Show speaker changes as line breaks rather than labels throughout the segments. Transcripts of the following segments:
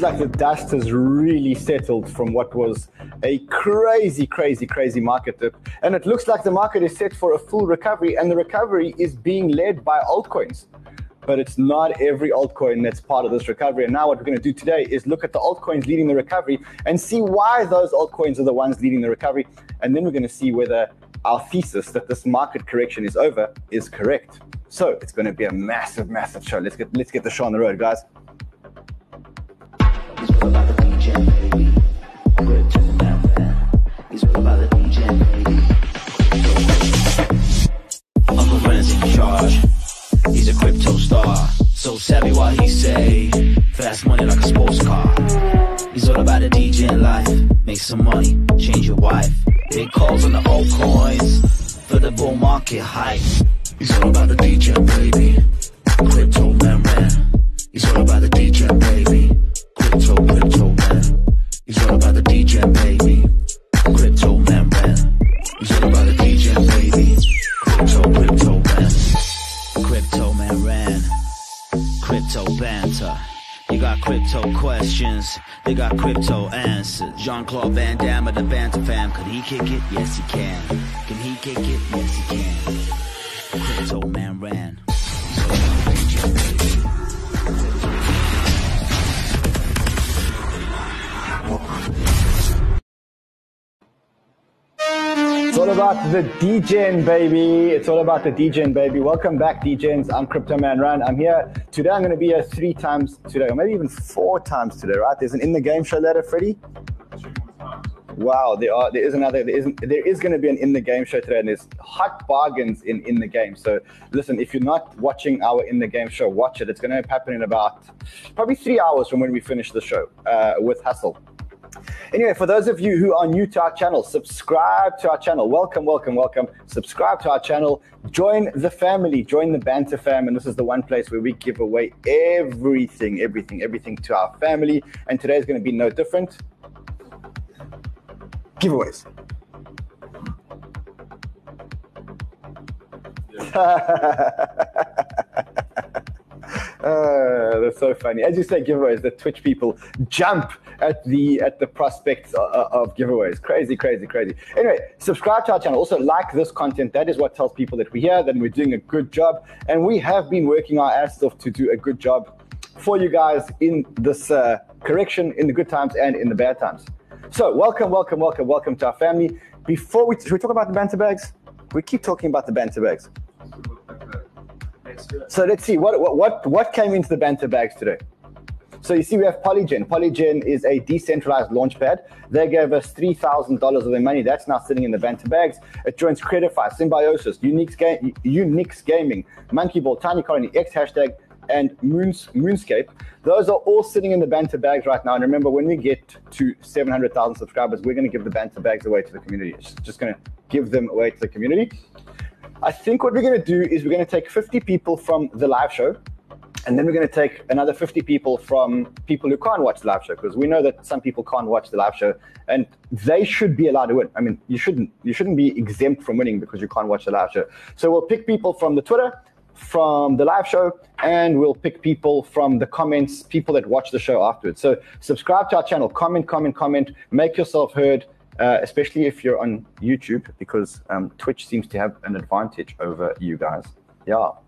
looks like the dust has really settled from what was a crazy, crazy, crazy market dip. And it looks like the market is set for a full recovery, and the recovery is being led by altcoins. But it's not every altcoin that's part of this recovery. And now, what we're going to do today is look at the altcoins leading the recovery and see why those altcoins are the ones leading the recovery. And then we're going to see whether our thesis that this market correction is over is correct. So it's going to be a massive, massive show. Let's get let's get the show on the road, guys. DJ, baby. Crypto He's all about the DJ, baby. Uncle Ren's in charge. He's a crypto star. So savvy what he say. Fast money like a sports car. He's all about the DJ life. Make some money, change your wife. Big calls on the old. For the bull market hype. He's all about the DJ, baby. Crypto man, man. He's all about the DJ, baby. Crypto, crypto man. He's all about the DJ, baby. Crypto man, man. He's all about the DJ, baby. Crypto, crypto man. Crypto man ran. Crypto banter. You got crypto questions, they got crypto answers. Jean Claude Van Damme of the Banter fam, could he kick it? Yes, he can. Can he kick it? Yes, he can. About the DGen, baby. It's all about the DGen, baby. Welcome back, DGens. I'm Crypto Man Ran. I'm here. Today I'm going to be here three times today, or maybe even four times today, right? There's an in the game show letter, Freddie wow, there are there is another there isn't there is going to be an in the game show today, and there's hot bargains in in the game. So listen, if you're not watching our in the game show, watch it. It's going to happen in about probably three hours from when we finish the show uh, with Hustle. Anyway, for those of you who are new to our channel, subscribe to our channel. Welcome, welcome, welcome. Subscribe to our channel. Join the family. Join the Banter fam. And this is the one place where we give away everything, everything, everything to our family. And today is going to be no different giveaways. uh, that's so funny. As you say, giveaways. The Twitch people jump at the at the prospects of, of, giveaways. Crazy, crazy, crazy. Anyway, subscribe to our channel. Also, like this content. That is what tells people that we're here, that we're doing a good job, and we have been working our asses off to do a good job for you guys in this uh, correction, in the good times and in the bad times. So, welcome, welcome, welcome, welcome to our family. Before we, should we talk about the banter bags? We keep talking about the banter bags. So let's see what what what came into the banter bags today. So you see, we have Polygen. Polygen is a decentralized launchpad. They gave us three thousand dollars of their money. That's now sitting in the banter bags. It joins Credefi, Symbiosis, Unix, Ga- Unix Gaming, Monkey Ball, Tiny Colony, X hashtag, and Moons, Moonscape. Those are all sitting in the banter bags right now. And remember, when we get to 700,000 subscribers, we're going to give the banter bags away to the community. It's just going to give them away to the community. I think what we're going to do is we're going to take 50 people from the live show, and then we're going to take another 50 people from people who can't watch the live show because we know that some people can't watch the live show, and they should be allowed to win. I mean, you shouldn't you shouldn't be exempt from winning because you can't watch the live show. So we'll pick people from the Twitter, from the live show and we'll pick people from the comments, people that watch the show afterwards. So subscribe to our channel, comment, comment, comment, make yourself heard, uh, especially if you're on YouTube, because um, Twitch seems to have an advantage over you guys. Yeah. All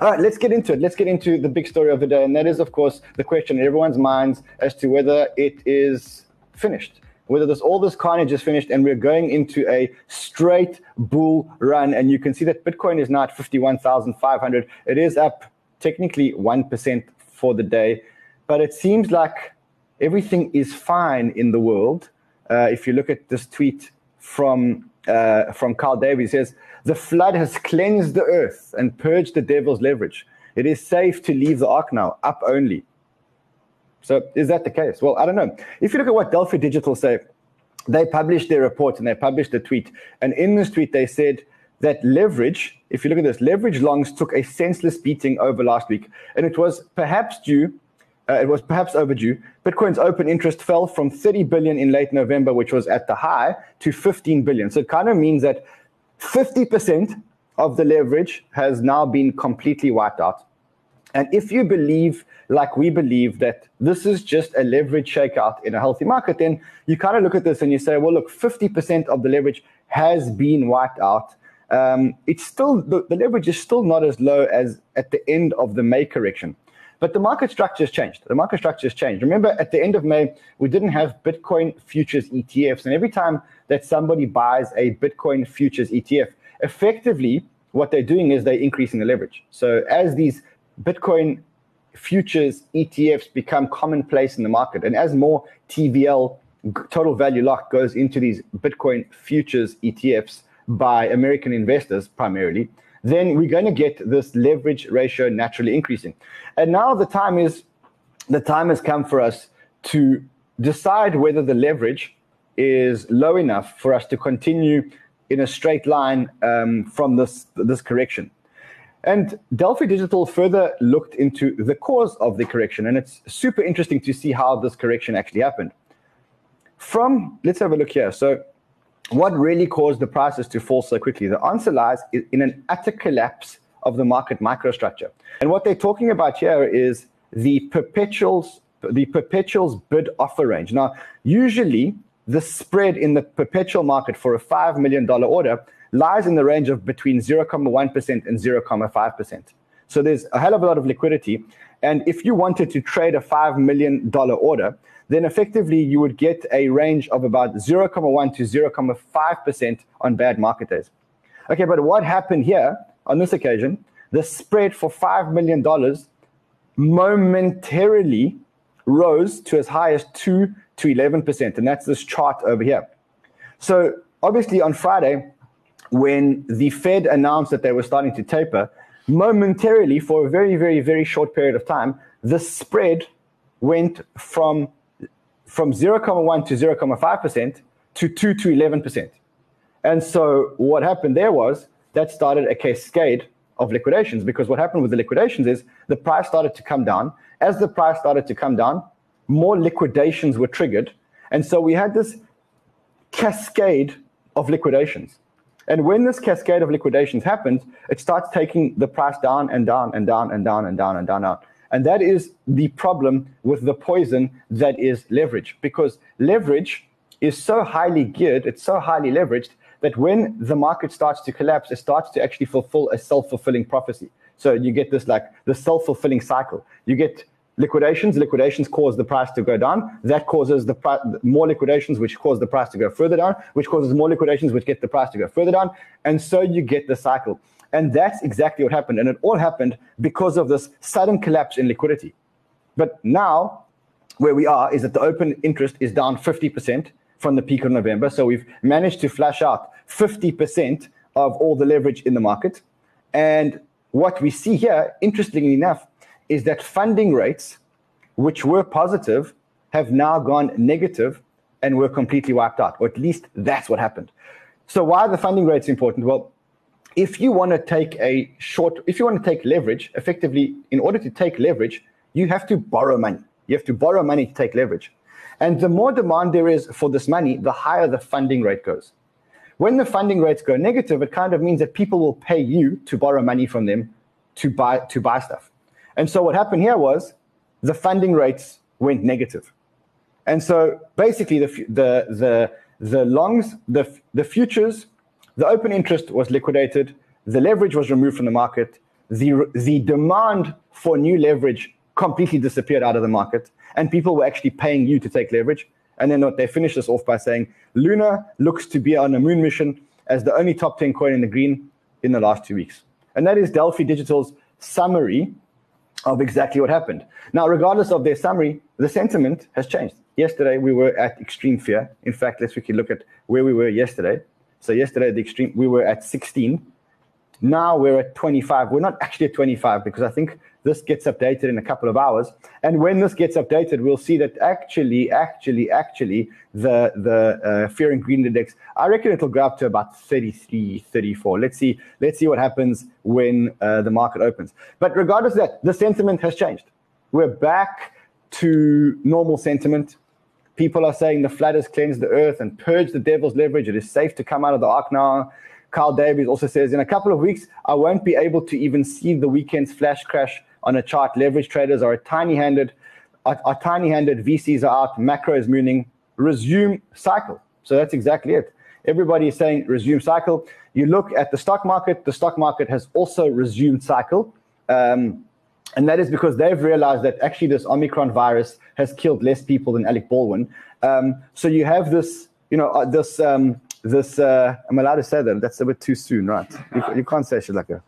right, let's get into it. Let's get into the big story of the day. And that is, of course, the question in everyone's minds as to whether it is finished whether this all this carnage is finished and we're going into a straight bull run. And you can see that Bitcoin is now at 51,500. It is up technically 1% for the day, but it seems like everything is fine in the world. Uh, if you look at this tweet from uh, from Carl Davies, says, The flood has cleansed the earth and purged the devil's leverage. It is safe to leave the ark now, up only. So is that the case? Well, I don't know. If you look at what Delphi Digital say, they published their report and they published a tweet. And in this tweet, they said that leverage, if you look at this, leverage longs took a senseless beating over last week. And it was perhaps due, uh, it was perhaps overdue. Bitcoin's open interest fell from 30 billion in late November, which was at the high, to 15 billion. So it kind of means that 50% of the leverage has now been completely wiped out. And if you believe, like we believe, that this is just a leverage shakeout in a healthy market, then you kind of look at this and you say, well, look, 50% of the leverage has been wiped out. Um, it's still the, the leverage is still not as low as at the end of the May correction. But the market structure has changed. The market structure has changed. Remember, at the end of May, we didn't have Bitcoin futures ETFs. And every time that somebody buys a Bitcoin futures ETF, effectively, what they're doing is they're increasing the leverage. So as these Bitcoin futures ETFs become commonplace in the market, and as more TVL total value lock goes into these Bitcoin futures ETFs by American investors primarily, then we're going to get this leverage ratio naturally increasing. And now the time is the time has come for us to decide whether the leverage is low enough for us to continue in a straight line um, from this this correction. And Delphi Digital further looked into the cause of the correction, and it's super interesting to see how this correction actually happened. From let's have a look here. So what really caused the prices to fall so quickly? The answer lies in an utter collapse of the market microstructure. And what they're talking about here is the perpetuals, the perpetuals bid offer range. Now, usually the spread in the perpetual market for a $5 million order lies in the range of between 0.1% and 0.5%. So there's a hell of a lot of liquidity. And if you wanted to trade a $5 million order, then effectively you would get a range of about 0.1 to 0.5% on bad market days. Okay, but what happened here on this occasion? The spread for $5 million momentarily rose to as high as 2 to 11%. And that's this chart over here. So obviously on Friday, when the Fed announced that they were starting to taper, momentarily for a very, very, very short period of time, the spread went from from 0.1 to 0.5% to 2 to 11%. And so what happened there was that started a cascade of liquidations because what happened with the liquidations is the price started to come down. As the price started to come down, more liquidations were triggered. And so we had this cascade of liquidations. And when this cascade of liquidations happens, it starts taking the price down and down and down and down and down and down and down. And that is the problem with the poison that is leverage, because leverage is so highly geared, it's so highly leveraged that when the market starts to collapse, it starts to actually fulfill a self fulfilling prophecy. So you get this like the self fulfilling cycle. You get liquidations. Liquidations cause the price to go down. That causes the pri- more liquidations, which cause the price to go further down, which causes more liquidations, which get the price to go further down. And so you get the cycle. And that's exactly what happened. And it all happened because of this sudden collapse in liquidity. But now, where we are is that the open interest is down 50% from the peak of November. So we've managed to flash out 50% of all the leverage in the market. And what we see here, interestingly enough, is that funding rates, which were positive, have now gone negative and were completely wiped out, or at least that's what happened. So why are the funding rates important? Well, if you want to take a short, if you want to take leverage, effectively, in order to take leverage, you have to borrow money. You have to borrow money to take leverage. And the more demand there is for this money, the higher the funding rate goes. When the funding rates go negative, it kind of means that people will pay you to borrow money from them to buy to buy stuff. And so what happened here was the funding rates went negative. And so basically the the the the longs the the futures the open interest was liquidated, the leverage was removed from the market, the, the demand for new leverage completely disappeared out of the market, and people were actually paying you to take leverage. And then they finished this off by saying Luna looks to be on a moon mission as the only top 10 coin in the green in the last two weeks. And that is Delphi Digital's summary of exactly what happened. Now, regardless of their summary, the sentiment has changed. Yesterday, we were at extreme fear. In fact, let's quickly look at where we were yesterday. So yesterday the extreme, we were at 16. Now we're at 25. We're not actually at 25 because I think this gets updated in a couple of hours. And when this gets updated, we'll see that actually, actually, actually, the the uh, fear and greed index, I reckon it'll go up to about 33, 34. Let's see, let's see what happens when uh, the market opens. But regardless of that, the sentiment has changed. We're back to normal sentiment. People are saying the flood has cleansed the earth and purged the devil's leverage. It is safe to come out of the ark now. Carl Davies also says, in a couple of weeks, I won't be able to even see the weekend's flash crash on a chart. Leverage traders are tiny-handed, are tiny-handed. VCs are out. Macro is mooning. Resume cycle. So that's exactly it. Everybody is saying resume cycle. You look at the stock market. The stock market has also resumed cycle. Um, and that is because they've realized that actually this Omicron virus has killed less people than Alec Baldwin. Um, so you have this, you know, uh, this, um, this. Uh, I'm allowed to say that. That's a bit too soon, right? You, you can't say shit like that.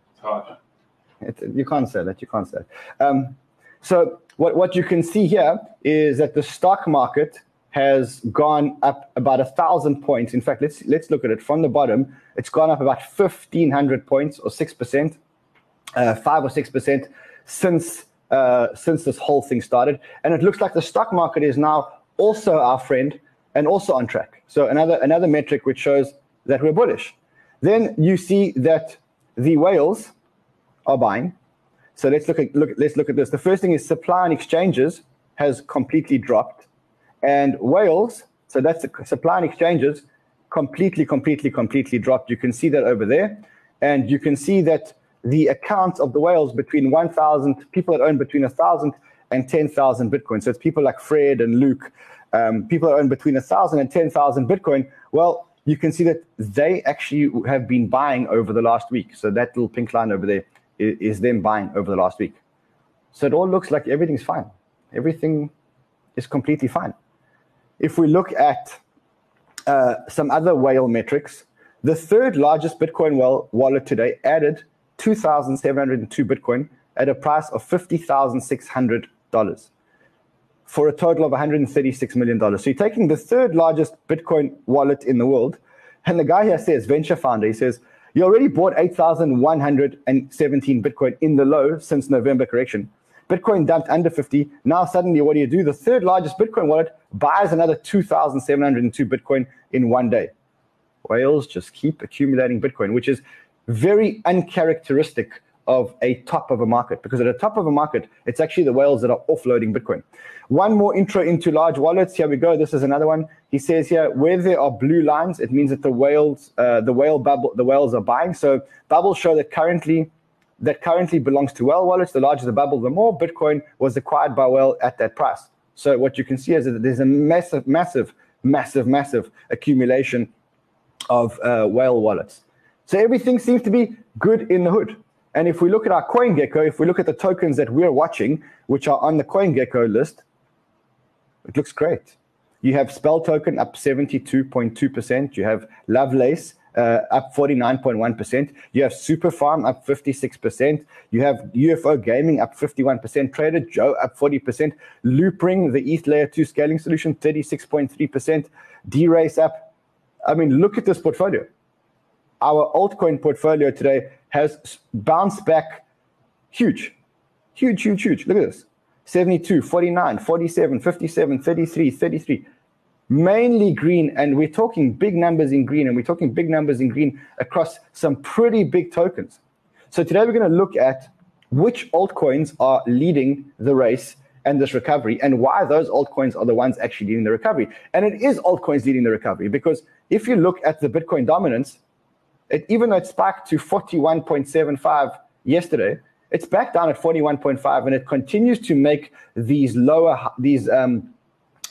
It, you can't say that. You can't say. Um, so what what you can see here is that the stock market has gone up about a thousand points. In fact, let's let's look at it from the bottom. It's gone up about fifteen hundred points or six percent, uh, five or six percent since uh, since this whole thing started. And it looks like the stock market is now also our friend and also on track. So another another metric which shows that we're bullish. Then you see that the whales are buying. So let's look at look let's look at this. The first thing is supply and exchanges has completely dropped, and whales. So that's the supply and exchanges completely, completely, completely dropped. You can see that over there, and you can see that the accounts of the whales between 1,000 people that own between 1,000 and 10,000 Bitcoin. So it's people like Fred and Luke, um, people that own between 1,000 and 10,000 Bitcoin. Well, you can see that they actually have been buying over the last week. So that little pink line over there is, is them buying over the last week. So it all looks like everything's fine. Everything is completely fine. If we look at uh, some other whale metrics, the third largest Bitcoin wallet today added 2,702 Bitcoin at a price of $50,600 for a total of $136 million. So you're taking the third largest Bitcoin wallet in the world. And the guy here says, venture founder, he says, you already bought 8,117 Bitcoin in the low since November correction. Bitcoin dumped under 50. Now suddenly, what do you do? The third largest Bitcoin wallet buys another 2,702 Bitcoin in one day. Whales just keep accumulating Bitcoin, which is very uncharacteristic of a top of a market because at the top of a market, it's actually the whales that are offloading Bitcoin. One more intro into large wallets. Here we go. This is another one. He says here where there are blue lines, it means that the whales, uh, the whale bubble, the whales are buying. So bubbles show that currently that currently belongs to whale wallets. The larger the bubble, the more Bitcoin was acquired by whale at that price. So what you can see is that there's a massive, massive, massive, massive accumulation of uh, whale wallets. So everything seems to be good in the hood. And if we look at our CoinGecko, if we look at the tokens that we're watching, which are on the CoinGecko list, it looks great. You have Spell token up 72.2%. You have Lovelace uh, up 49.1%. You have Superfarm up 56%. You have UFO Gaming up 51%. Trader Joe up 40%. Loopring, the ETH Layer 2 scaling solution, 36.3%. DeRace up. I mean, look at this portfolio our altcoin portfolio today has bounced back huge, huge, huge, huge. Look at this 72, 49, 47, 57, 33, 33. Mainly green, and we're talking big numbers in green, and we're talking big numbers in green across some pretty big tokens. So today we're going to look at which altcoins are leading the race and this recovery, and why those altcoins are the ones actually leading the recovery. And it is altcoins leading the recovery because if you look at the Bitcoin dominance, it, even though it spiked to 41.75 yesterday, it's back down at 41.5, and it continues to make these lower these um,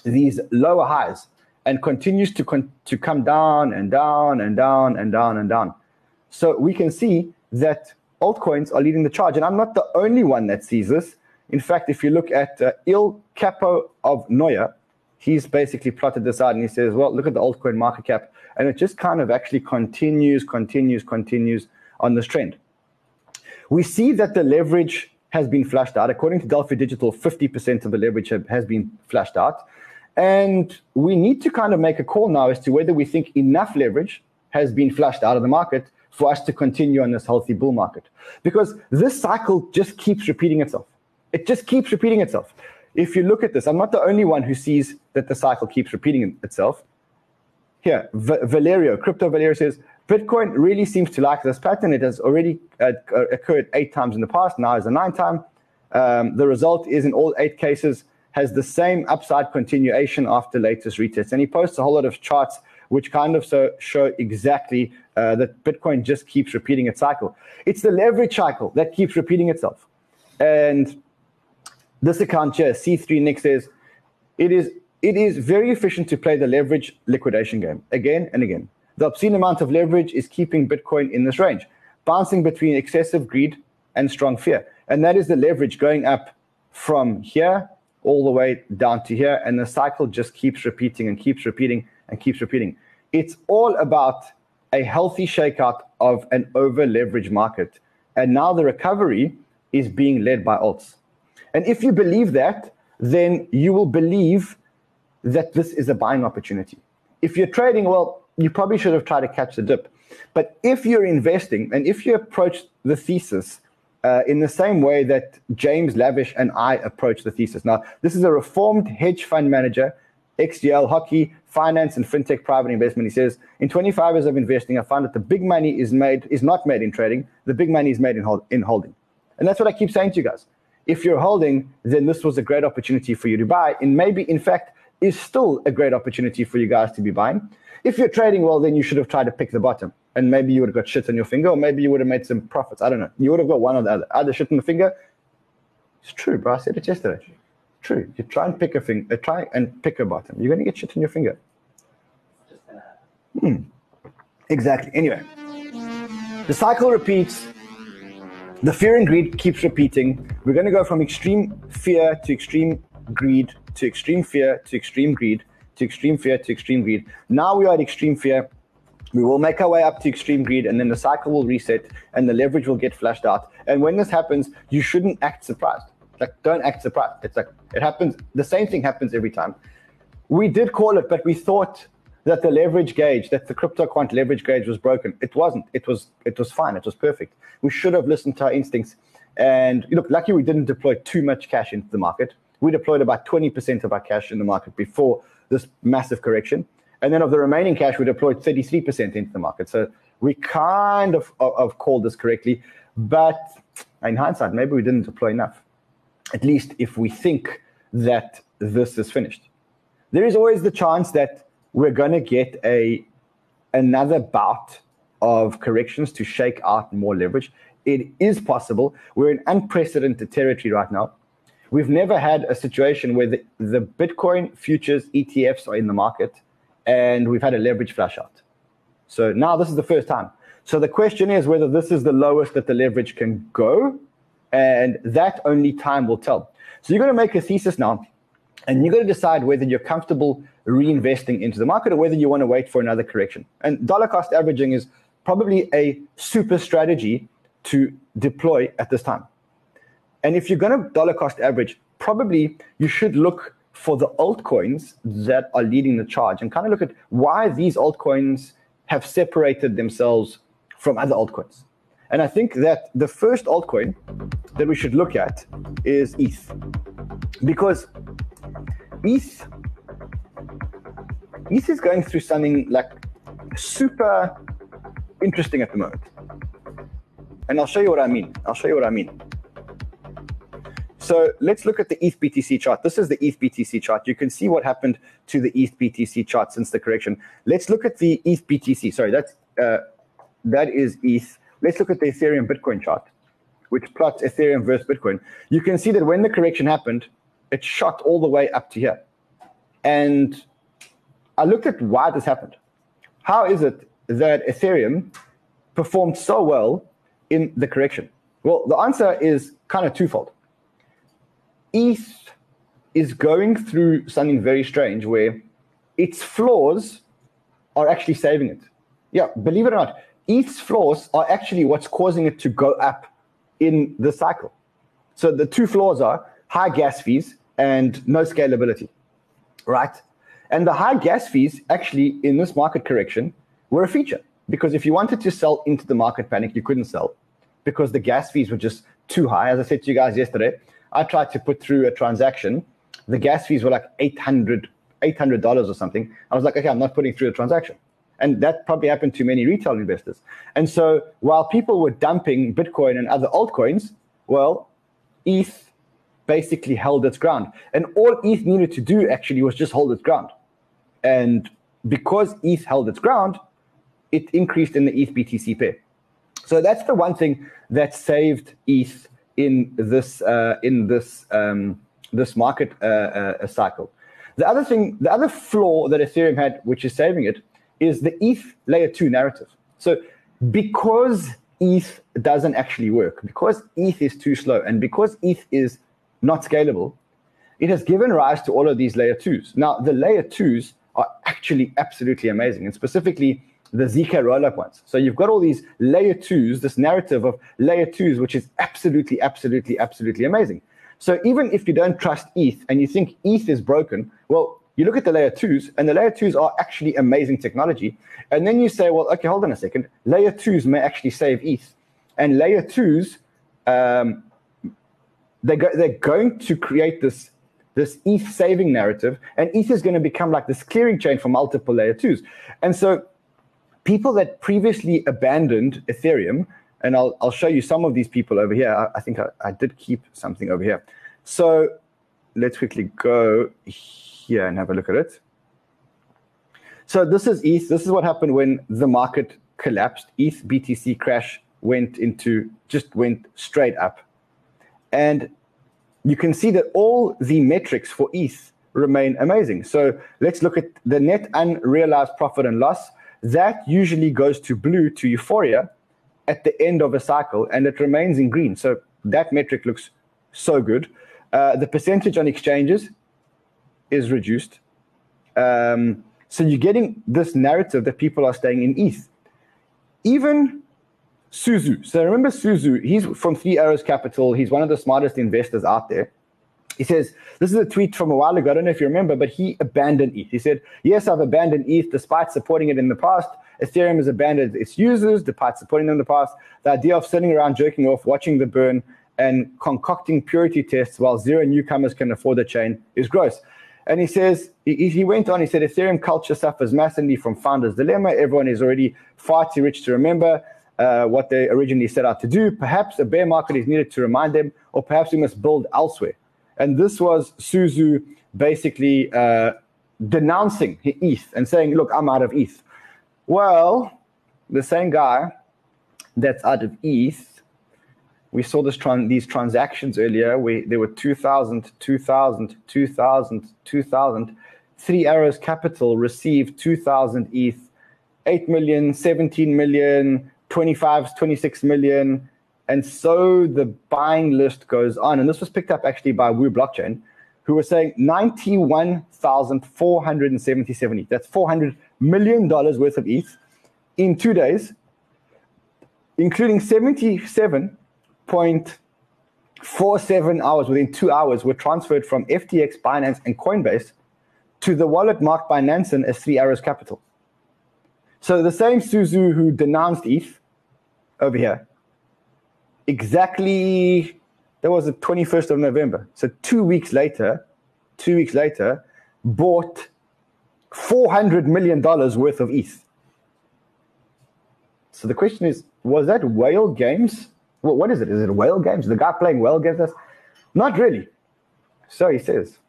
these lower highs, and continues to con- to come down and down and down and down and down. So we can see that altcoins are leading the charge, and I'm not the only one that sees this. In fact, if you look at uh, Il Capo of Noia, he's basically plotted this out, and he says, "Well, look at the altcoin market cap." And it just kind of actually continues, continues, continues on this trend. We see that the leverage has been flushed out. According to Delphi Digital, 50% of the leverage has been flushed out. And we need to kind of make a call now as to whether we think enough leverage has been flushed out of the market for us to continue on this healthy bull market. Because this cycle just keeps repeating itself. It just keeps repeating itself. If you look at this, I'm not the only one who sees that the cycle keeps repeating itself. Here, v- Valerio, Crypto Valerio says, Bitcoin really seems to like this pattern. It has already uh, occurred eight times in the past. Now is the ninth time. Um, the result is in all eight cases has the same upside continuation after latest retest. And he posts a whole lot of charts which kind of so show exactly uh, that Bitcoin just keeps repeating its cycle. It's the leverage cycle that keeps repeating itself. And this account here, C3 Nick says, it is it is very efficient to play the leverage liquidation game again and again. The obscene amount of leverage is keeping Bitcoin in this range, bouncing between excessive greed and strong fear. And that is the leverage going up from here all the way down to here. And the cycle just keeps repeating and keeps repeating and keeps repeating. It's all about a healthy shakeout of an over leveraged market. And now the recovery is being led by alts. And if you believe that, then you will believe that this is a buying opportunity. If you're trading, well, you probably should have tried to catch the dip. But if you're investing and if you approach the thesis uh, in the same way that James Lavish and I approach the thesis. Now, this is a reformed hedge fund manager, XGL hockey, finance, and fintech private investment. He says, in 25 years of investing, I found that the big money is made is not made in trading. The big money is made in, hold, in holding. And that's what I keep saying to you guys. If you're holding, then this was a great opportunity for you to buy. And maybe, in fact, is still a great opportunity for you guys to be buying. If you're trading well, then you should have tried to pick the bottom. And maybe you would have got shit on your finger, or maybe you would have made some profits. I don't know. You would have got one or the other. Either shit on the finger. It's true, bro. I said it yesterday. True. You try and pick a thing, uh, try and pick a bottom. You're going to get shit on your finger. Hmm. Exactly. Anyway, the cycle repeats. The fear and greed keeps repeating. We're going to go from extreme fear to extreme greed to extreme fear to extreme greed to extreme fear to extreme greed. Now we are at extreme fear. We will make our way up to extreme greed, and then the cycle will reset, and the leverage will get flushed out. And when this happens, you shouldn't act surprised. Like, don't act surprised. It's like it happens. The same thing happens every time. We did call it, but we thought that the leverage gauge, that the CryptoQuant leverage gauge was broken. It wasn't. It was. It was fine. It was perfect. We should have listened to our instincts. And look, lucky we didn't deploy too much cash into the market. We deployed about 20% of our cash in the market before this massive correction. And then of the remaining cash, we deployed 33% into the market. So we kind of, of, of called this correctly. But in hindsight, maybe we didn't deploy enough. At least if we think that this is finished. There is always the chance that we're going to get a another bout of corrections to shake out more leverage. It is possible. We're in unprecedented territory right now. We've never had a situation where the, the Bitcoin futures ETFs are in the market and we've had a leverage flash out. So now this is the first time. So the question is whether this is the lowest that the leverage can go, and that only time will tell. So you're going to make a thesis now, and you're going to decide whether you're comfortable reinvesting into the market or whether you want to wait for another correction. And dollar cost averaging is probably a super strategy to deploy at this time. And if you're going to dollar cost average, probably you should look for the altcoins that are leading the charge and kind of look at why these altcoins have separated themselves from other altcoins. And I think that the first altcoin that we should look at is ETH. Because ETH ETH is going through something like super interesting at the moment. And I'll show you what I mean. I'll show you what I mean. So let's look at the ETH BTC chart. This is the ETH BTC chart. You can see what happened to the ETH BTC chart since the correction. Let's look at the ETH BTC. Sorry, that's uh, that is ETH. Let's look at the Ethereum Bitcoin chart, which plots Ethereum versus Bitcoin. You can see that when the correction happened, it shot all the way up to here. And I looked at why this happened. How is it that Ethereum performed so well in the correction? Well, the answer is kind of twofold. ETH is going through something very strange where its flaws are actually saving it. Yeah, believe it or not, ETH's flaws are actually what's causing it to go up in the cycle. So the two flaws are high gas fees and no scalability, right? And the high gas fees actually in this market correction were a feature because if you wanted to sell into the market panic, you couldn't sell because the gas fees were just too high. As I said to you guys yesterday, I tried to put through a transaction. The gas fees were like 800 $800 or something. I was like, okay, I'm not putting through a transaction. And that probably happened to many retail investors. And so while people were dumping Bitcoin and other altcoins, well, ETH basically held its ground. And all ETH needed to do actually was just hold its ground. And because ETH held its ground, it increased in the ETH BTC pair. So that's the one thing that saved ETH in this uh, in this um, this market uh, uh, cycle. The other thing, the other flaw that Ethereum had, which is saving it, is the ETH layer two narrative. So because ETH doesn't actually work, because ETH is too slow, and because ETH is not scalable, it has given rise to all of these layer twos. Now, the layer twos are actually absolutely amazing, and specifically the ZK rollup ones. So you've got all these layer twos, this narrative of layer twos, which is absolutely, absolutely, absolutely amazing. So even if you don't trust ETH and you think ETH is broken, well, you look at the layer twos, and the layer twos are actually amazing technology. And then you say, well, okay, hold on a second. Layer twos may actually save ETH. And layer twos, um, they go, they're going to create this, this ETH saving narrative, and ETH is going to become like this clearing chain for multiple layer twos. And so people that previously abandoned Ethereum, and I'll, I'll show you some of these people over here. I, I think I, I did keep something over here. So let's quickly go here and have a look at it. So this is ETH. This is what happened when the market collapsed. ETH BTC crash went into just went straight up. And you can see that all the metrics for ETH remain amazing. So let's look at the net unrealized profit and loss. That usually goes to blue to euphoria at the end of a cycle and it remains in green. So that metric looks so good. Uh, the percentage on exchanges is reduced. Um, so you're getting this narrative that people are staying in ETH. Even Su Zhu. So remember Su Zhu, he's from Three Arrows Capital. He's one of the smartest investors out there. He says, this is a tweet from a while ago. I don't know if you remember, but he abandoned ETH. He said, yes, I've abandoned ETH despite supporting it in the past. Ethereum has abandoned its users despite supporting them in the past. The idea of sitting around jerking off, watching the burn, and concocting purity tests while zero newcomers can afford the chain is gross. And he says, he, he went on, he said, Ethereum culture suffers massively from founder's dilemma. Everyone is already far too rich to remember uh, what they originally set out to do. Perhaps a bear market is needed to remind them, or perhaps we must build elsewhere. And this was Su Zhu basically uh, denouncing ETH and saying, look, I'm out of ETH. Well, the same guy that's out of ETH we saw this tran- these transactions earlier where there were 2000 2000 2000 2000 three arrows capital received 2000 eth 8 million 17 million 25 26 million and so the buying list goes on and this was picked up actually by Wu blockchain who were saying 91,477 ETH. That's 400 million dollars worth of ETH in 2 days including 77.47 hours within two hours were transferred from FTX, Binance, and Coinbase to the wallet marked by Nansen as Three Arrows Capital. So the same Su Zhu who denounced ETH over here, exactly, that was the 21st of November. So two weeks later, two weeks later, bought $400 million worth of ETH. So the question is, was that whale games well, what is it? Is it whale games? The guy playing whale games? Not really. So he says,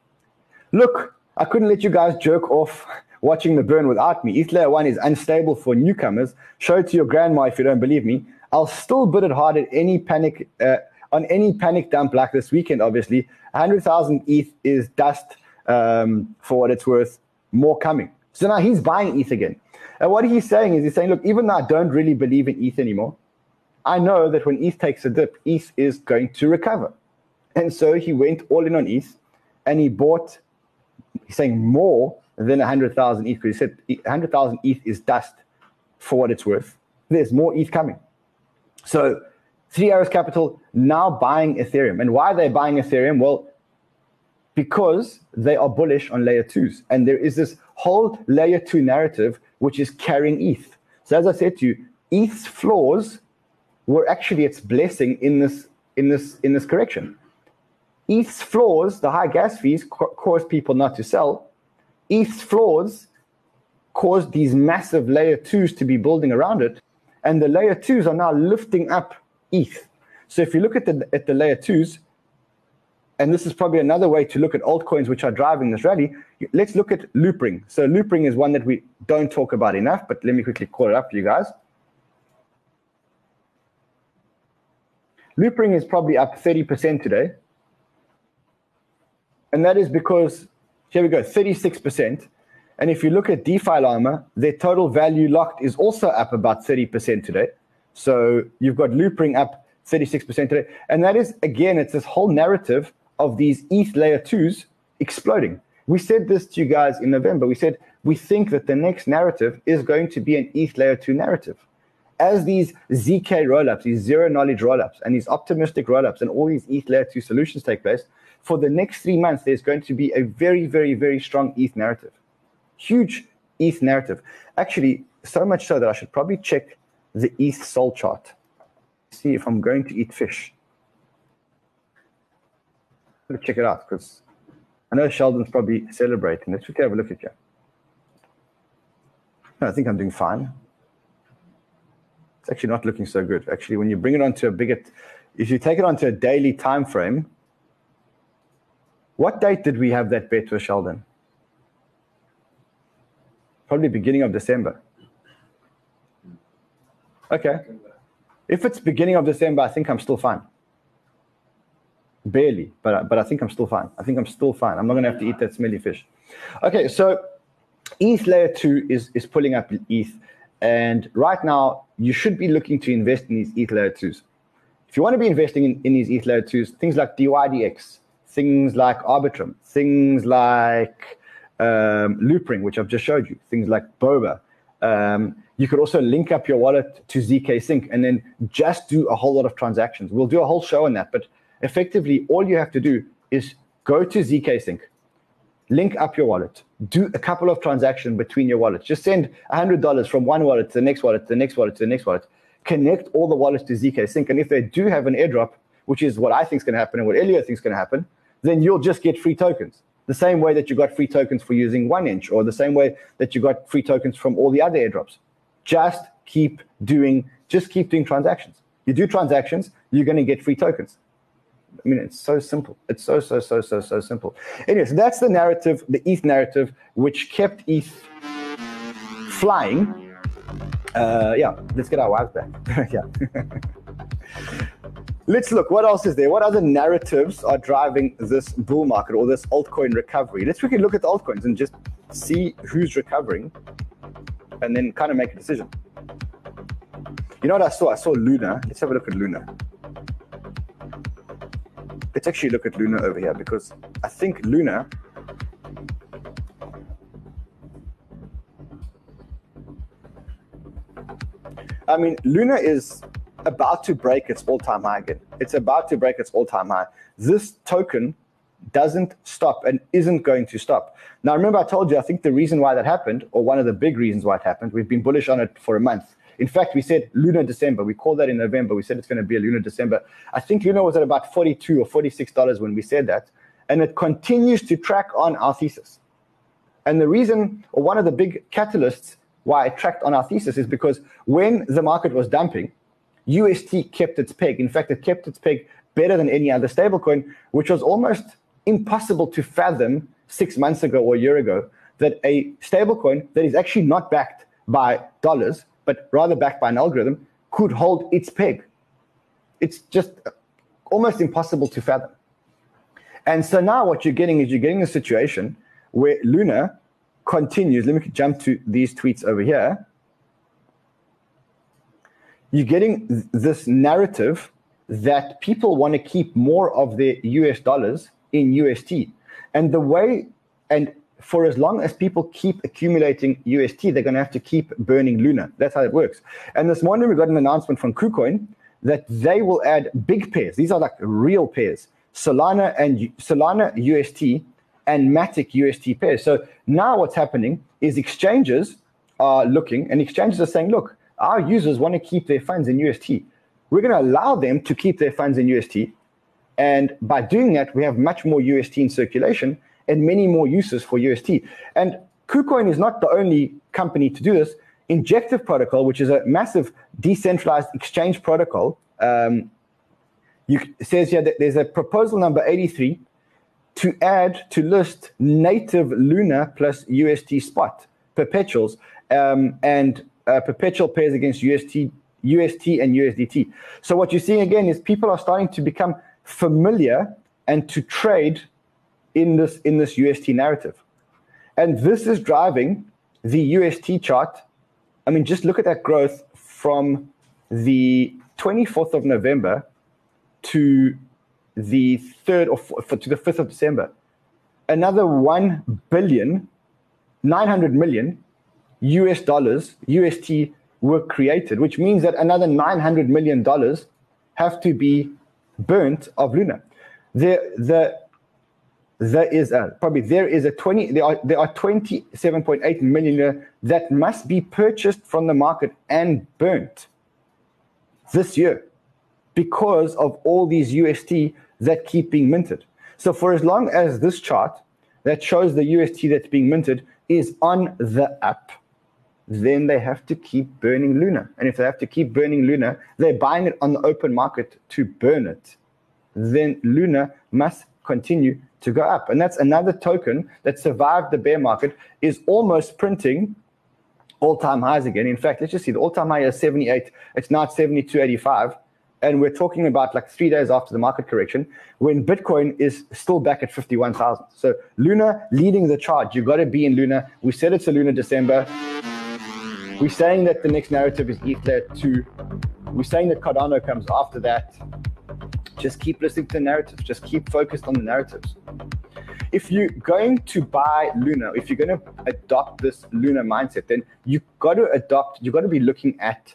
Look, I couldn't let you guys jerk off watching the burn without me. ETH Layer 1 is unstable for newcomers. Show it to your grandma if you don't believe me. I'll still bid it hard at any panic uh, on any panic dump like this weekend, obviously. 100,000 ETH is dust um, for what it's worth. More coming. So now he's buying ETH again. And what he's saying is he's saying, look, even though I don't really believe in ETH anymore, I know that when ETH takes a dip, ETH is going to recover. And so he went all in on ETH and he bought, he's saying more than 100,000 ETH because he said 100,000 ETH is dust for what it's worth. There's more ETH coming. So Three Arrows Capital now buying Ethereum. And why are they buying Ethereum? Well, because they are bullish on layer twos. And there is this whole layer two narrative which is carrying ETH. So as I said to you, ETH's flaws were actually its blessing in this in this in this correction. ETH's flaws, the high gas fees, ca- caused people not to sell. ETH's flaws caused these massive layer twos to be building around it, and the layer twos are now lifting up ETH. So if you look at the at the layer twos, and this is probably another way to look at altcoins which are driving this rally. Let's look at Loopring. So Loopring is one that we don't talk about enough, but let me quickly call it up for you guys. Loopring is probably up 30% today. And that is because, here we go, 36%. And if you look at DeFi Llama, their total value locked is also up about 30% today. So you've got Loopring up 36% today. And that is, again, it's this whole narrative of these ETH layer twos exploding. We said this to you guys in November. We said we think that the next narrative is going to be an ETH layer two narrative. As these ZK rollups, these zero knowledge rollups, and these optimistic rollups, and all these ETH layer two solutions take place, for the next three months, there's going to be a very, very, very strong ETH narrative. Huge ETH narrative. Actually, so much so that I should probably check the ETH SOL chart. See if I'm going to eat fish. Let's check it out because I know Sheldon's probably celebrating. Let's have a look at you. No, I think I'm doing fine. It's actually not looking so good. Actually, when you bring it onto a bigger, if you take it onto a daily time frame, what date did we have that bet with Sheldon? Probably beginning of December. Okay. If it's beginning of December, I think I'm still fine. Barely, but but I think I'm still fine. I think I'm still fine. I'm not gonna have to eat that smelly fish. Okay, so ETH layer two is is pulling up ETH, and right now you should be looking to invest in these ETH layer twos. If you want to be investing in, in these ETH layer twos, things like DYDX, things like Arbitrum, things like um, Loopring, which I've just showed you, things like Boba. Um, you could also link up your wallet to ZK Sync and then just do a whole lot of transactions. We'll do a whole show on that, but effectively, all you have to do is go to ZK Sync, link up your wallet, do a couple of transactions between your wallets. Just send $100 from one wallet to the next wallet, to the next wallet, to the next wallet. Connect all the wallets to ZK Sync. And if they do have an airdrop, which is what I think is going to happen and what Elliot thinks is going to happen, then you'll just get free tokens. The same way that you got free tokens for using 1inch, or the same way that you got free tokens from all the other airdrops. Just keep doing, just keep doing transactions. You do transactions, you're going to get free tokens. I mean, it's so simple. It's so, so, so, so, so simple. Anyways, that's the narrative, the ETH narrative, which kept ETH flying. Uh, yeah, let's get our wives back. yeah. let's look. What else is there? What other narratives are driving this bull market or this altcoin recovery? Let's quickly look at the altcoins and just see who's recovering and then kind of make a decision. You know what I saw? I saw Luna. Let's have a look at Luna. Let's actually look at Luna over here because I think Luna I mean, Luna is about to break its all-time high again. It's about to break its all-time high. This token doesn't stop and isn't going to stop. Now, remember, I told you, I think the reason why that happened, or one of the big reasons why it happened, we've been bullish on it for a month, in fact, we said Luna December. We called that in November. We said it's going to be a Luna December. I think Luna was at about 42 or $46 when we said that. And it continues to track on our thesis. And the reason, or one of the big catalysts why it tracked on our thesis is because when the market was dumping, UST kept its peg. In fact, it kept its peg better than any other stablecoin, which was almost impossible to fathom six months ago or a year ago that a stablecoin that is actually not backed by dollars but rather backed by an algorithm, could hold its peg. It's just almost impossible to fathom. And so now what you're getting is you're getting a situation where Luna continues. Let me jump to these tweets over here. You're getting this narrative that people want to keep more of their US dollars in UST. And the way, and for as long as people keep accumulating UST, they're going to have to keep burning Luna. That's how it works. And this morning we got an announcement from KuCoin that they will add big pairs. These are like real pairs, Solana and Solana UST and Matic UST pairs. So now what's happening is exchanges are looking, and exchanges are saying, look, our users want to keep their funds in UST. We're going to allow them to keep their funds in UST. And by doing that, we have much more UST in circulation and many more uses for UST. And KuCoin is not the only company to do this. Injective Protocol, which is a massive decentralized exchange protocol, um, you, says here that there's a proposal number 83 to add to list native Luna plus UST spot perpetuals um, and uh, perpetual pairs against UST UST and USDT. So what you're seeing again is people are starting to become familiar and to trade in this in this UST narrative. And this is driving the UST chart. I mean, just look at that growth from the 24th of November to the 3rd or to the 5th of December. Another 1 billion, 900 million US dollars, UST were created, which means that another 900 million dollars have to be burnt of Luna. There, the there is a probably there is a 20 there are there are 27.8 million that must be purchased from the market and burnt this year because of all these UST that keep being minted. So for as long as this chart that shows the UST that's being minted is on the up, then they have to keep burning Luna. And if they have to keep burning Luna, they're buying it on the open market to burn it. Then Luna must continue to go up. And that's another token that survived the bear market, is almost printing all-time highs again. In fact, let's just see the all-time high is 78. It's now at 72.85. And we're talking about like three days after the market correction when Bitcoin is still back at 51,000. So Luna leading the charge. You've got to be in Luna. We said it's a Luna December. We're saying that the next narrative is Ether 2. We're saying that Cardano comes after that. Just keep listening to the narratives. Just keep focused on the narratives. If you're going to buy Luna, if you're going to adopt this Luna mindset, then you've got to adopt, you've got to be looking at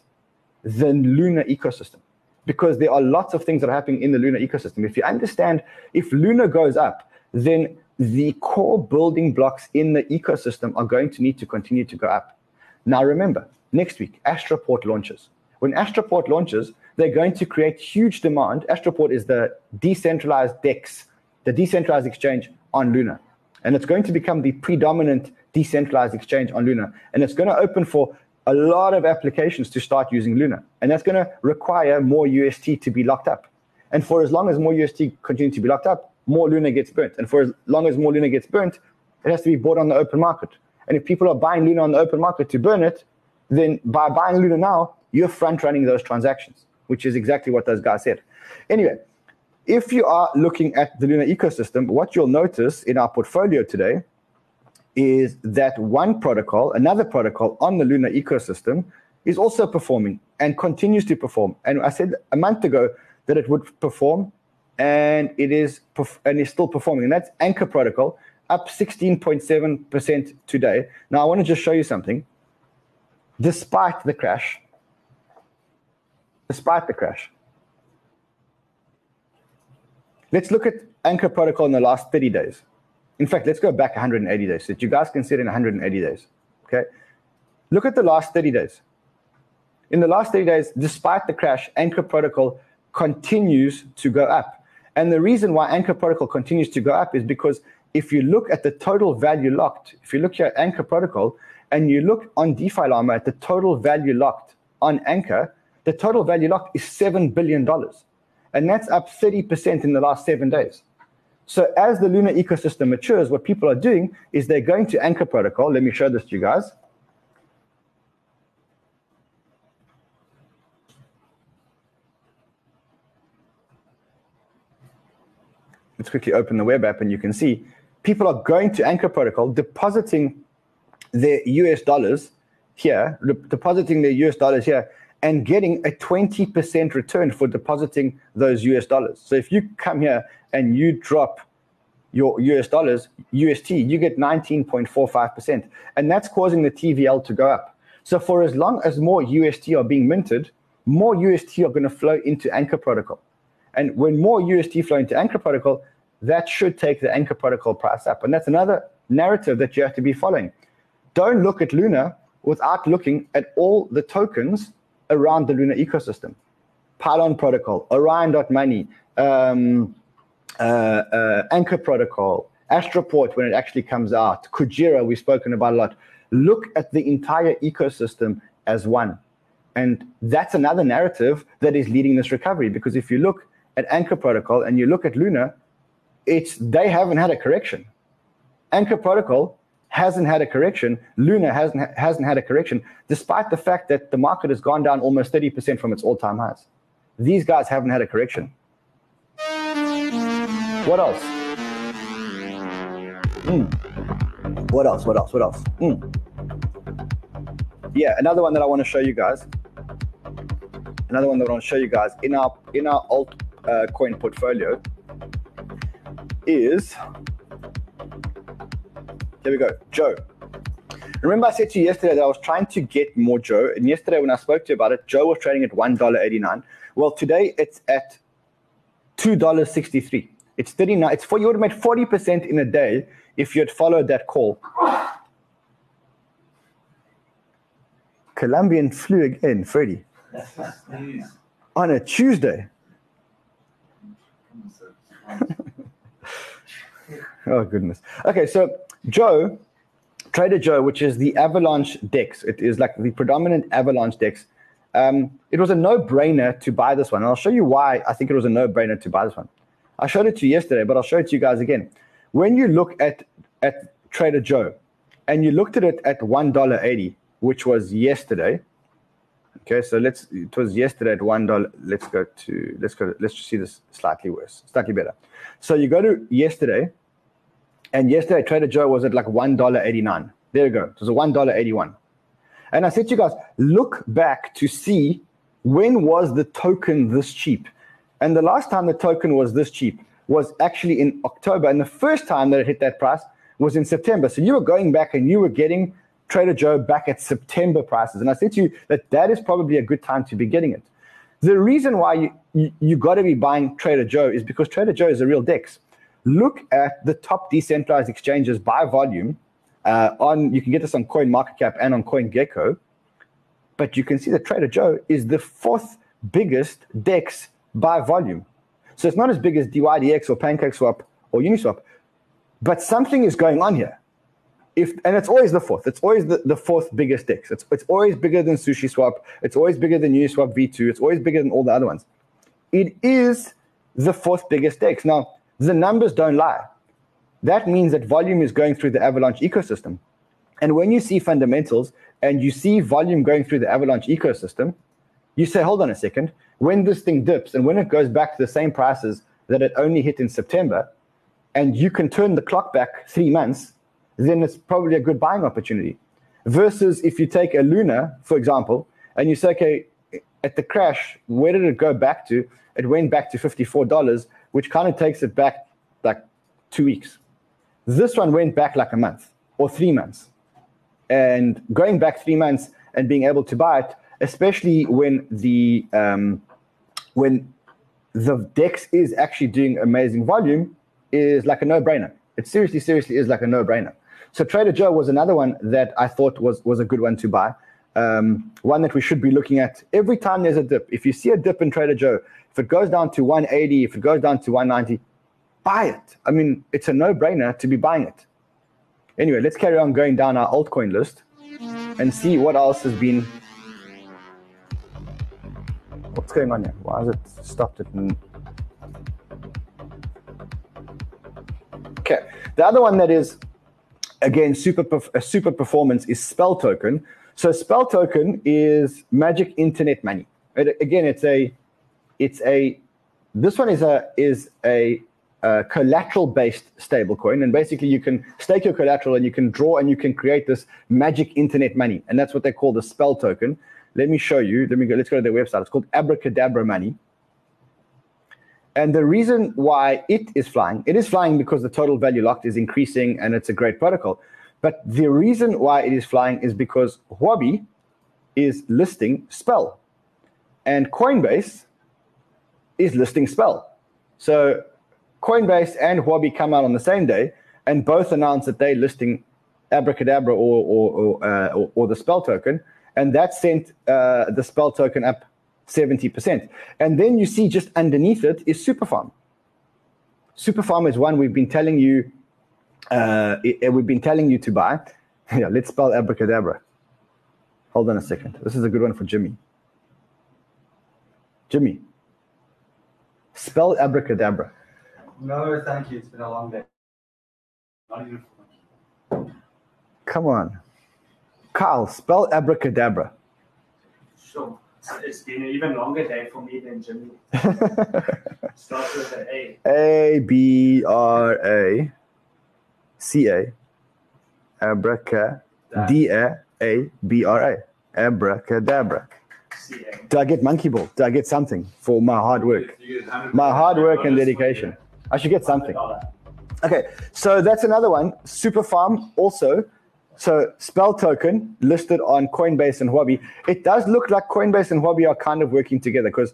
the Luna ecosystem because there are lots of things that are happening in the Luna ecosystem. If you understand, if Luna goes up, then the core building blocks in the ecosystem are going to need to continue to go up. Now, remember, next week, Astroport launches. When Astroport launches, they're going to create huge demand. Astroport is the decentralized DEX, the decentralized exchange on Luna. And it's going to become the predominant decentralized exchange on Luna. And it's going to open for a lot of applications to start using Luna. And that's going to require more UST to be locked up. And for as long as more UST continue to be locked up, more Luna gets burnt. And for as long as more Luna gets burnt, it has to be bought on the open market. And if people are buying Luna on the open market to burn it, then by buying Luna now, you're front running those transactions, which is exactly what those guys said. Anyway, if you are looking at the Luna ecosystem, what you'll notice in our portfolio today is that one protocol, another protocol on the Luna ecosystem, is also performing and continues to perform. And I said a month ago that it would perform, and it is and is still performing. And that's Anchor Protocol, up 16.7% today. Now I want to just show you something. Despite the crash, despite the crash, let's look at Anchor Protocol in the last 30 days. In fact, let's go back 180 days so that you guys can see it in 180 days. Okay. Look at the last 30 days. In the last 30 days, despite the crash, Anchor Protocol continues to go up. And the reason why Anchor Protocol continues to go up is because if you look at the total value locked, if you look here at Anchor Protocol and you look on DeFi Llama at the total value locked on Anchor, the total value locked is $7 billion. And that's up 30% in the last seven days. So as the Luna ecosystem matures, what people are doing is they're going to Anchor Protocol. Let me show this to you guys. Let's quickly open the web app and you can see people are going to Anchor Protocol, depositing their US dollars here, depositing their US dollars here, and getting a 20% return for depositing those US dollars. So if you come here and you drop your US dollars, UST, you get 19.45%. And that's causing the TVL to go up. So for as long as more UST are being minted, more UST are going to flow into Anchor Protocol. And when more UST flow into Anchor Protocol, that should take the Anchor Protocol price up. And that's another narrative that you have to be following. Don't look at Luna without looking at all the tokens around the Luna ecosystem. Pylon Protocol, Orion.money, um, uh, uh, Anchor Protocol, Astroport when it actually comes out, Kujira, we've spoken about a lot. Look at the entire ecosystem as one. And that's another narrative that is leading this recovery. Because if you look at Anchor Protocol and you look at Luna, it's they haven't had a correction. Anchor Protocol hasn't had a correction. Luna hasn't hasn't had a correction, despite the fact that the market has gone down almost 30% from its all-time highs. These guys haven't had a correction. What else? Mm. What else? What else? What else? Mm. Yeah, another one that I want to show you guys. Another one that I want to show you guys in our in our alt uh, coin portfolio is here we go, Joe. Remember, I said to you yesterday that I was trying to get more Joe, and yesterday when I spoke to you about it, Joe was trading at one dollar eighty nine. Well, today it's at two dollars sixty three. It's thirty nine. It's for you would have made forty percent in a day if you had followed that call. Colombian flu again, Freddie. On a Tuesday. oh goodness. Okay, so Joe, Trader Joe, which is the Avalanche DEX, it is like the predominant Avalanche DEX. Um, it was a no-brainer to buy this one. And I'll show you why I think it was a no-brainer to buy this one. I showed it to you yesterday, but I'll show it to you guys again. When you look at at Trader Joe, and you looked at it at one dollar eighty, which was yesterday. Okay, so let's. It was yesterday at one dollar. Let's go to. Let's go. Let's just see this slightly worse, slightly better. So you go to yesterday, and yesterday Trader Joe was at like one dollar eighty nine. There you go. It was a one dollar eighty one. And I said to you guys, look back to see when was the token this cheap. And the last time the token was this cheap was actually in October. And the first time that it hit that price was in September. So you were going back and you were getting Trader Joe back at September prices. And I said to you that that is probably a good time to be getting it. The reason why you, you, you got to be buying Trader Joe is because Trader Joe is a real DEX. Look at the top decentralized exchanges by volume. Uh, on you can get this on CoinMarketCap and on CoinGecko, but you can see that Trader Joe is the fourth biggest DEX by volume. So it's not as big as DYDX or PancakeSwap or Uniswap, but something is going on here if and it's always the fourth. It's always the, the fourth biggest DEX. It's it's always bigger than Sushi Swap. It's always bigger than Uniswap V2. It's always bigger than all the other ones. It is the fourth biggest DEX. Now, the numbers don't lie. That means that volume is going through the Avalanche ecosystem. And when you see fundamentals and you see volume going through the Avalanche ecosystem, you say, hold on a second, when this thing dips and when it goes back to the same prices that it only hit in September, and you can turn the clock back three months then it's probably a good buying opportunity. Versus if you take a Luna, for example, and you say, okay, at the crash, where did it go back to? It went back to $54, which kind of takes it back like two weeks. This one went back like a month or three months. And going back three months and being able to buy it, especially when the um, when the DEX is actually doing amazing volume, is like a no-brainer. It seriously, seriously is like a no-brainer. So Trader Joe was another one that I thought was was a good one to buy. Um, one that we should be looking at every time there's a dip. If you see a dip in Trader Joe, if it goes down to 180, if it goes down to 190, buy it. I mean, it's a no-brainer to be buying it. Anyway, let's carry on going down our altcoin list and see what else has been. What's going on here? Why has it stopped it? Okay, the other one that is again, super a super performance is Spell Token. So Spell Token is Magic Internet Money. It, again, it's a it's a this one is a is a, a collateral based stablecoin, and basically you can stake your collateral and you can draw and you can create this magic internet money, and that's what they call the Spell Token. Let me show you. Let me go. Let's go to their website. It's called Abracadabra Money. And the reason why it is flying, it is flying because the total value locked is increasing and it's a great protocol. But the reason why it is flying is because Huobi is listing Spell and Coinbase is listing Spell. So Coinbase and Huobi come out on the same day and both announce that they're listing Abracadabra or, or, or, uh, or, or the Spell token. And that sent uh, the Spell token up 70%. And then you see just underneath it is Superfarm. Superfarm is one we've been telling you, uh, it, we've been telling you to buy. yeah, let's spell abracadabra. Hold on a second. This is a good one for Jimmy. Jimmy, spell abracadabra.
No, thank you. It's been a long day.
Come on. Carl, spell abracadabra.
Sure. It's been an even longer day for me than Jimmy. Starts with an A.
A B R A C A abraca D A A B R A abracadabra. Did I get monkey ball? Did I get something for my hard work?
You get 100
My hard work and dedication. I should get something. Okay, so that's another one. Super Farm also. So spell token listed on Coinbase and Huobi. It does look like Coinbase and Huobi are kind of working together because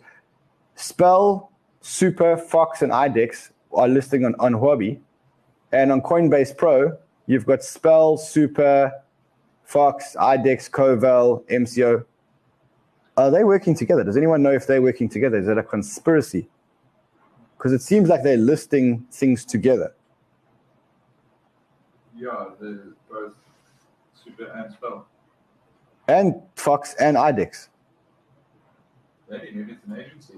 spell, Super, Fox, and IDEX are listing on, on Huobi. And on Coinbase Pro, you've got spell, Super, Fox, IDEX, COVAL, MCO. Are they working together? Does anyone know if they're working together? Is it a conspiracy? Because it seems like they're listing things together.
Yeah, the both super and spell.
And Fox and IDEX.
Maybe, maybe it's an agency.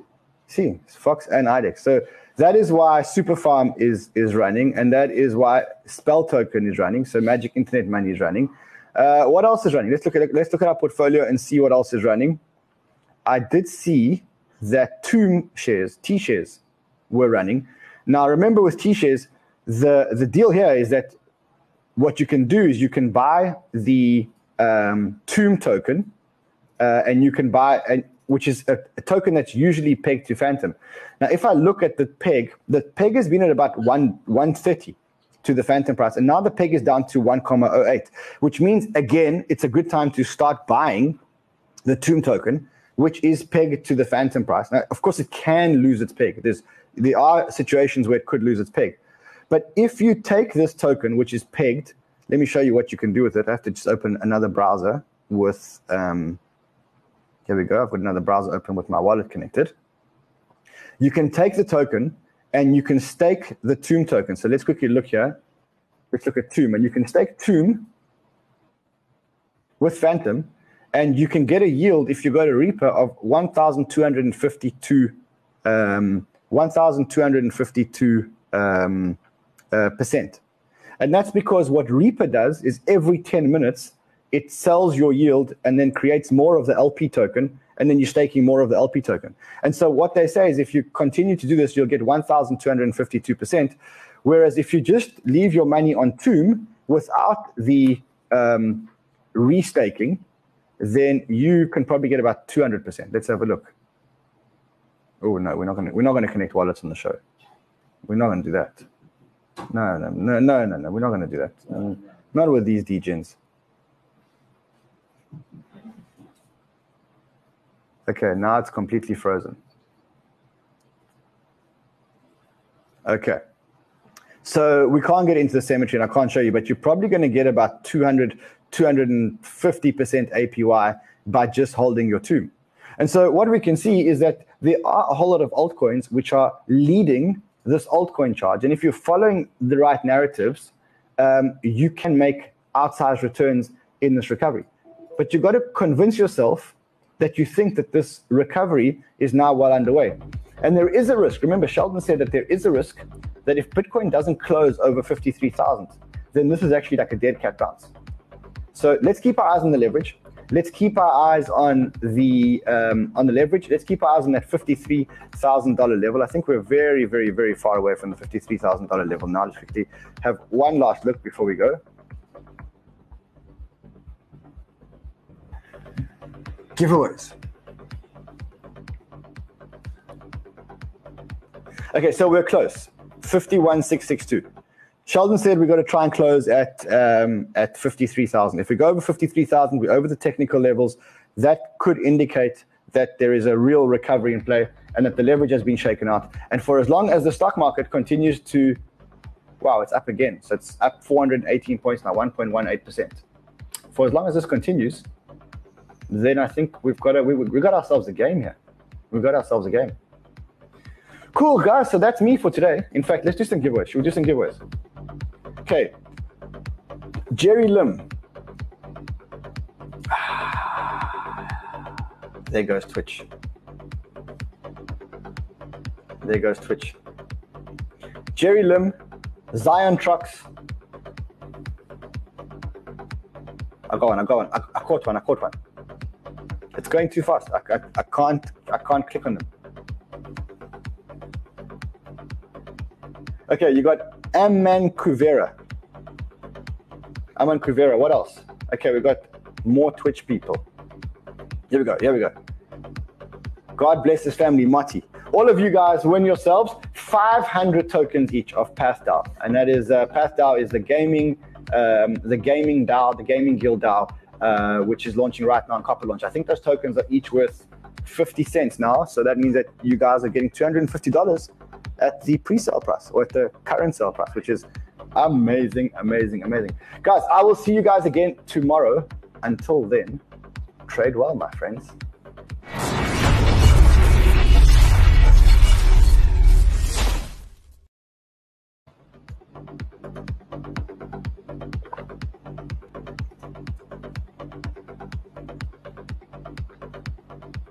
See, it's Fox and IDEX. So that is why Superfarm is is running, and that is why Spell Token is running. So Magic Internet Money is running. Uh, what else is running? Let's look at. Let's look at our portfolio and see what else is running. I did see that Tomb shares, T shares, were running. Now remember with T shares, the the deal here is that what you can do is you can buy the um, Tomb token, uh, and you can buy, and which is a, a token that's usually pegged to Fantom. Now, if I look at the peg, the peg has been at about one one thirty to the Fantom price, and now the peg is down to one comma oh eight, which means again it's a good time to start buying the Tomb token, which is pegged to the Fantom price. Now, of course, it can lose its peg. There's there are situations where it could lose its peg. But if you take this token, which is pegged, let me show you what you can do with it. I have to just open another browser with, um, here we go. I've got another browser open with my wallet connected. You can take the token and you can stake the Tomb token. So let's quickly look here. Let's look at Tomb. And you can stake Tomb with Fantom, and you can get a yield if you go to Reaper of 1,252 um, 1,252 um, uh, percent. And that's because what Reaper does is every 10 minutes, it sells your yield and then creates more of the LP token, and then you're staking more of the LP token. And so what they say is if you continue to do this, you'll get 1,252%. Whereas if you just leave your money on Tomb without the um, restaking, then you can probably get about 200%. Let's have a look. Oh no, we're not gonna we're not gonna connect wallets on the show. We're not gonna do that. No, no, no, no, no, no. We're not gonna do that. Um, not with these degens. Okay, now it's completely frozen. Okay. So we can't get into the cemetery and I can't show you, but you're probably going to get about 200, 250% APY by just holding your tomb. And so what we can see is that there are a whole lot of altcoins which are leading this altcoin charge. And if you're following the right narratives, um, you can make outsized returns in this recovery. But you've got to convince yourself that you think that this recovery is now well underway. And there is a risk. Remember, Sheldon said that there is a risk that if Bitcoin doesn't close over 53,000, then this is actually like a dead cat bounce. So let's keep our eyes on the leverage. Let's keep our eyes on the um, on the leverage. Let's keep our eyes on that fifty-three thousand dollar level. I think we're very, very, very far away from the fifty-three thousand dollar level now. Let's quickly have one last look before we go. Giveaways. Okay, so we're close. Fifty-one six six two. Sheldon said we've got to try and close at um, at 53,000. If we go over 53,000, we're over the technical levels. That could indicate that there is a real recovery in play and that the leverage has been shaken out. And for as long as the stock market continues to, wow, it's up again. So it's up 418 points now, 1.18%. For as long as this continues, then I think we've got a, we, we got ourselves a game here. We've got ourselves a game. Cool, guys. So that's me for today. In fact, let's do some giveaways. Should we do some giveaways? Okay. Jerry Lim. There goes Twitch. There goes Twitch. Jerry Lim, Zion Trucks, I got one. I got one. I, I caught one. I caught one. It's going too fast. I, I, I can't. I can't click on them. Okay, you got Amman Kuvera. Amman Kuvera. What else? Okay, we got more Twitch people. Here we go. Here we go. God bless his family, Mati. All of you guys win yourselves 500 tokens each of PathDAO, and that is uh, PathDAO is the gaming, um, the gaming DAO, the gaming guild DAO, uh, which is launching right now on Copper Launch. I think those tokens are each worth 50 cents now, so that means that you guys are getting 250 dollars at the pre-sale price or at the current sale price, which is amazing, amazing, amazing. Guys, I will see you guys again tomorrow. Until then, trade well, my friends.